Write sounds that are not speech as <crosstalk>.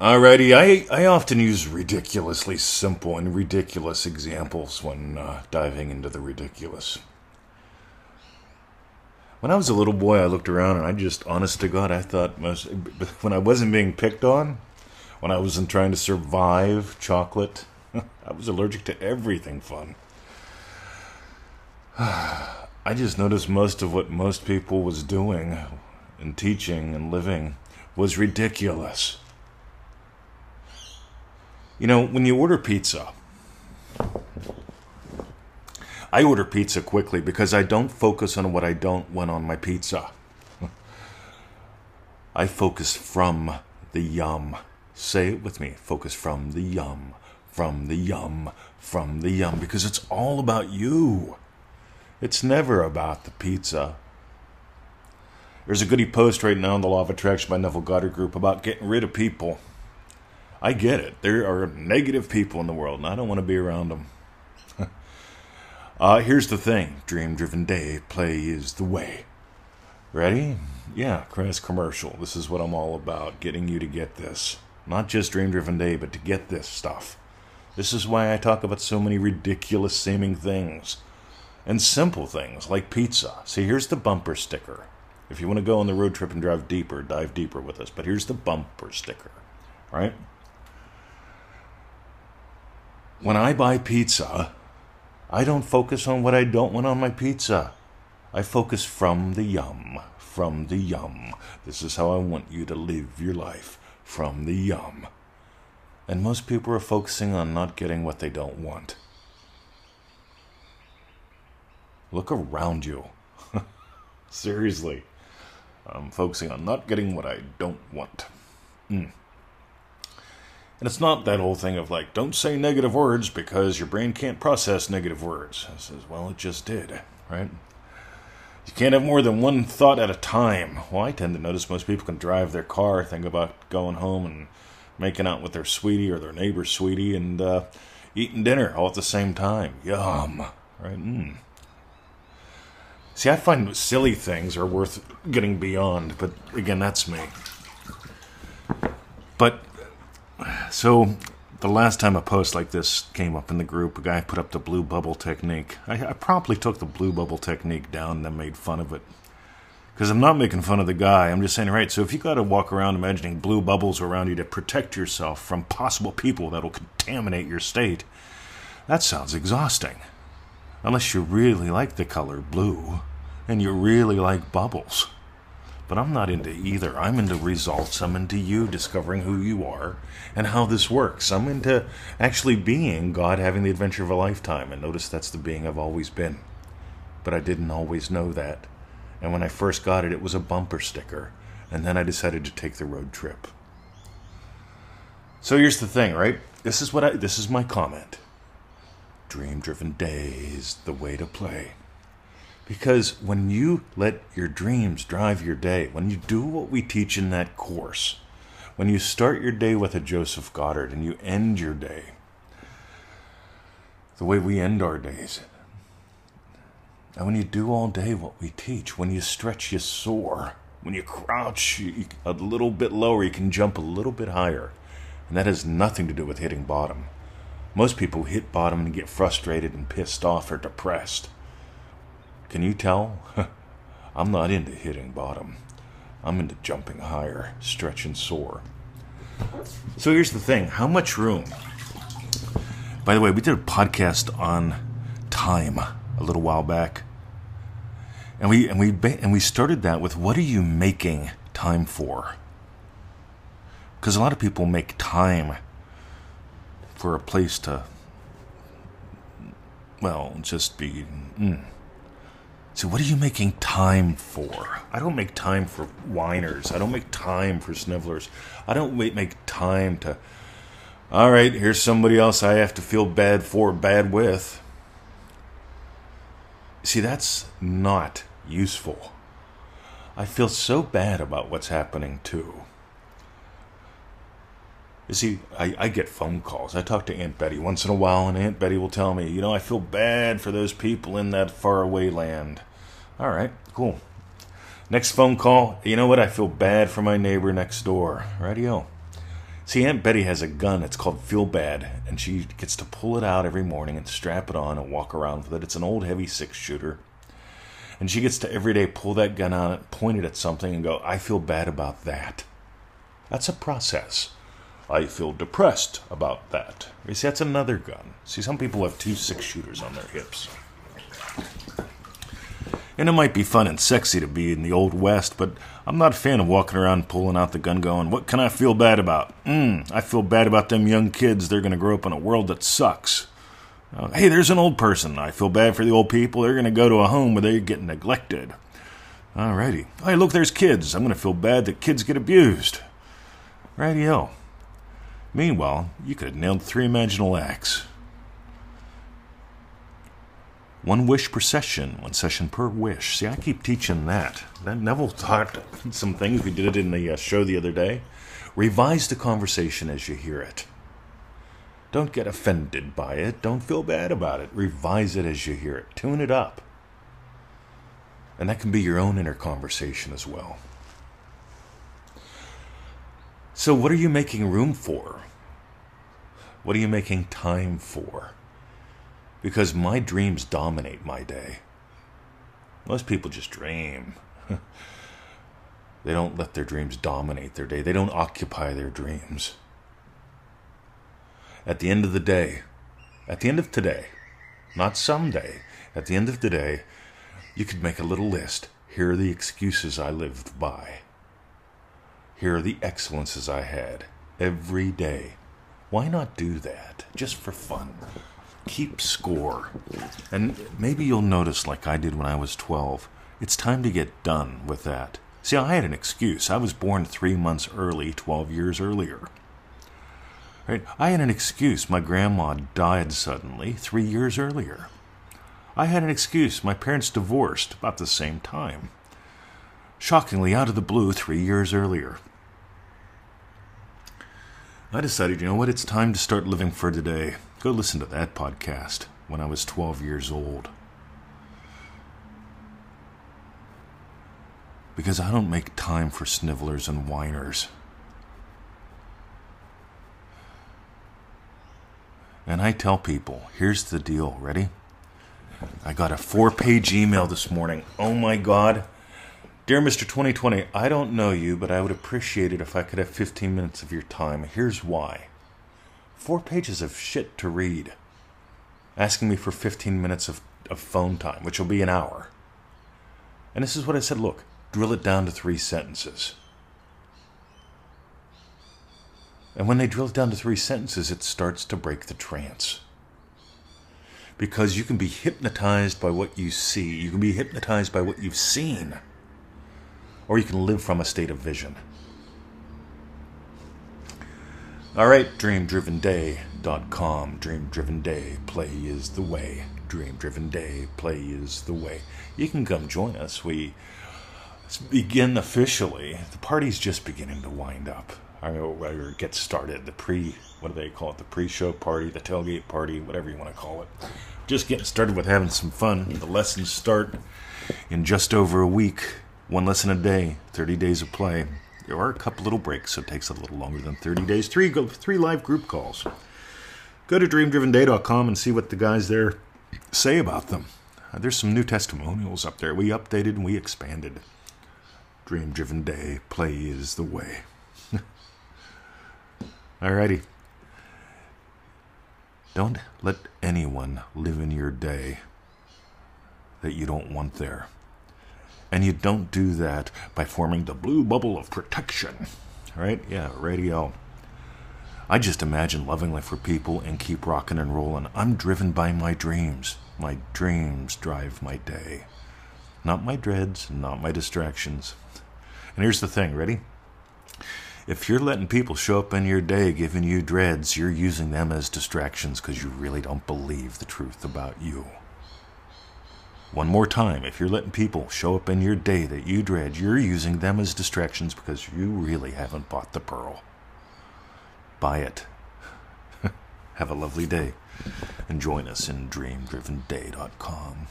Alrighty, I, I often use ridiculously simple and ridiculous examples when uh, diving into the ridiculous. When I was a little boy, I looked around and I just, honest to God, I thought most, <laughs> when I wasn't being picked on, when I wasn't trying to survive chocolate, <laughs> I was allergic to everything fun. <sighs> I just noticed most of what most people was doing and teaching and living was ridiculous. You know, when you order pizza, I order pizza quickly because I don't focus on what I don't want on my pizza. I focus from the yum. Say it with me. Focus from the yum, from the yum, from the yum, because it's all about you. It's never about the pizza. There's a goody post right now in the Law of Attraction by Neville Goddard Group about getting rid of people. I get it. There are negative people in the world, and I don't want to be around them. <laughs> uh, here's the thing Dream Driven Day play is the way. Ready? Yeah, Chris commercial. This is what I'm all about getting you to get this. Not just Dream Driven Day, but to get this stuff. This is why I talk about so many ridiculous seeming things and simple things like pizza. See, here's the bumper sticker. If you want to go on the road trip and drive deeper, dive deeper with us. But here's the bumper sticker, right? When I buy pizza, I don't focus on what I don't want on my pizza. I focus from the yum, from the yum. This is how I want you to live your life, from the yum. And most people are focusing on not getting what they don't want. Look around you. <laughs> Seriously. I'm focusing on not getting what I don't want. Mm. And it's not that whole thing of like, don't say negative words because your brain can't process negative words. I says, well, it just did, right? You can't have more than one thought at a time. Well, I tend to notice most people can drive their car, think about going home and making out with their sweetie or their neighbor's sweetie and uh, eating dinner all at the same time. Yum, right? Mm. See, I find silly things are worth getting beyond, but again, that's me. But so the last time a post like this came up in the group, a guy put up the blue bubble technique. I, I promptly took the blue bubble technique down and then made fun of it. Because I'm not making fun of the guy. I'm just saying, right, so if you got to walk around imagining blue bubbles around you to protect yourself from possible people that'll contaminate your state, that sounds exhausting. Unless you really like the color blue and you really like bubbles. But I'm not into either. I'm into results. I'm into you discovering who you are and how this works. I'm into actually being God having the adventure of a lifetime. And notice that's the being I've always been. But I didn't always know that. And when I first got it, it was a bumper sticker. And then I decided to take the road trip. So here's the thing, right? This is what I this is my comment. Dream driven days, the way to play. Because when you let your dreams drive your day, when you do what we teach in that course, when you start your day with a Joseph Goddard and you end your day the way we end our days, and when you do all day what we teach, when you stretch, you soar. When you crouch a little bit lower, you can jump a little bit higher. And that has nothing to do with hitting bottom. Most people hit bottom and get frustrated and pissed off or depressed. Can you tell? <laughs> I'm not into hitting bottom. I'm into jumping higher, stretch and soar. So here's the thing how much room? By the way, we did a podcast on time a little while back. And we and we and we started that with what are you making time for? Because a lot of people make time for a place to, well, just be. Mm, so, what are you making time for? I don't make time for whiners. I don't make time for snivelers. I don't make time to. All right, here's somebody else I have to feel bad for, bad with. See, that's not useful. I feel so bad about what's happening too. You see, I, I get phone calls. I talk to Aunt Betty once in a while, and Aunt Betty will tell me, you know, I feel bad for those people in that faraway land. All right, cool. Next phone call, you know what? I feel bad for my neighbor next door. Radio. See, Aunt Betty has a gun. It's called Feel Bad, and she gets to pull it out every morning and strap it on and walk around with it. It's an old heavy six shooter. And she gets to every day pull that gun out, point it at something, and go, I feel bad about that. That's a process. I feel depressed about that. You see, that's another gun. See, some people have two six shooters on their hips. And it might be fun and sexy to be in the Old West, but I'm not a fan of walking around pulling out the gun going, What can I feel bad about? Mm, I feel bad about them young kids. They're going to grow up in a world that sucks. Uh, hey, there's an old person. I feel bad for the old people. They're going to go to a home where they get neglected. Alrighty. Hey, look, there's kids. I'm going to feel bad that kids get abused. Radio. Meanwhile, you could have nailed three imaginal acts. One wish per session, one session per wish. See, I keep teaching that. That Neville taught some things. We did it in the uh, show the other day. Revise the conversation as you hear it. Don't get offended by it. Don't feel bad about it. Revise it as you hear it. Tune it up. And that can be your own inner conversation as well. So, what are you making room for? What are you making time for? Because my dreams dominate my day. Most people just dream. <laughs> they don't let their dreams dominate their day, they don't occupy their dreams. At the end of the day, at the end of today, not someday, at the end of the day, you could make a little list. Here are the excuses I lived by. Here are the excellences I had every day. Why not do that just for fun? Keep score. And maybe you'll notice, like I did when I was 12, it's time to get done with that. See, I had an excuse. I was born three months early, 12 years earlier. Right? I had an excuse. My grandma died suddenly three years earlier. I had an excuse. My parents divorced about the same time. Shockingly, out of the blue, three years earlier. I decided, you know what, it's time to start living for today. Go listen to that podcast when I was 12 years old. Because I don't make time for snivellers and whiners. And I tell people, here's the deal. Ready? I got a four page email this morning. Oh my God. Dear Mr. 2020, I don't know you, but I would appreciate it if I could have 15 minutes of your time. Here's why four pages of shit to read, asking me for 15 minutes of, of phone time, which will be an hour. And this is what I said look, drill it down to three sentences. And when they drill it down to three sentences, it starts to break the trance because you can be hypnotized by what you see. You can be hypnotized by what you've seen or you can live from a state of vision. All right, dreamdrivenday.com. Dream Driven Day, play is the way. Dream Driven Day, play is the way. You can come join us. We begin officially. The party's just beginning to wind up. I or get started. The pre, what do they call it? The pre-show party, the tailgate party, whatever you want to call it. Just getting started with having some fun. The lessons start in just over a week. One lesson a day, 30 days of play. There are a couple little breaks, so it takes a little longer than 30 days. Three, three live group calls. Go to dreamdrivenday.com and see what the guys there say about them. Uh, there's some new testimonials up there. We updated and we expanded. Dream Driven Day, play is the way. <laughs> Alrighty. Don't let anyone live in your day that you don't want there. And you don't do that by forming the blue bubble of protection. Right? Yeah, radio. I just imagine loving life for people and keep rocking and rolling. I'm driven by my dreams. My dreams drive my day. Not my dreads, not my distractions. And here's the thing ready? If you're letting people show up in your day giving you dreads, you're using them as distractions because you really don't believe the truth about you. One more time, if you're letting people show up in your day that you dread, you're using them as distractions because you really haven't bought the pearl. Buy it. <laughs> Have a lovely day and join us in dreamdrivenday.com.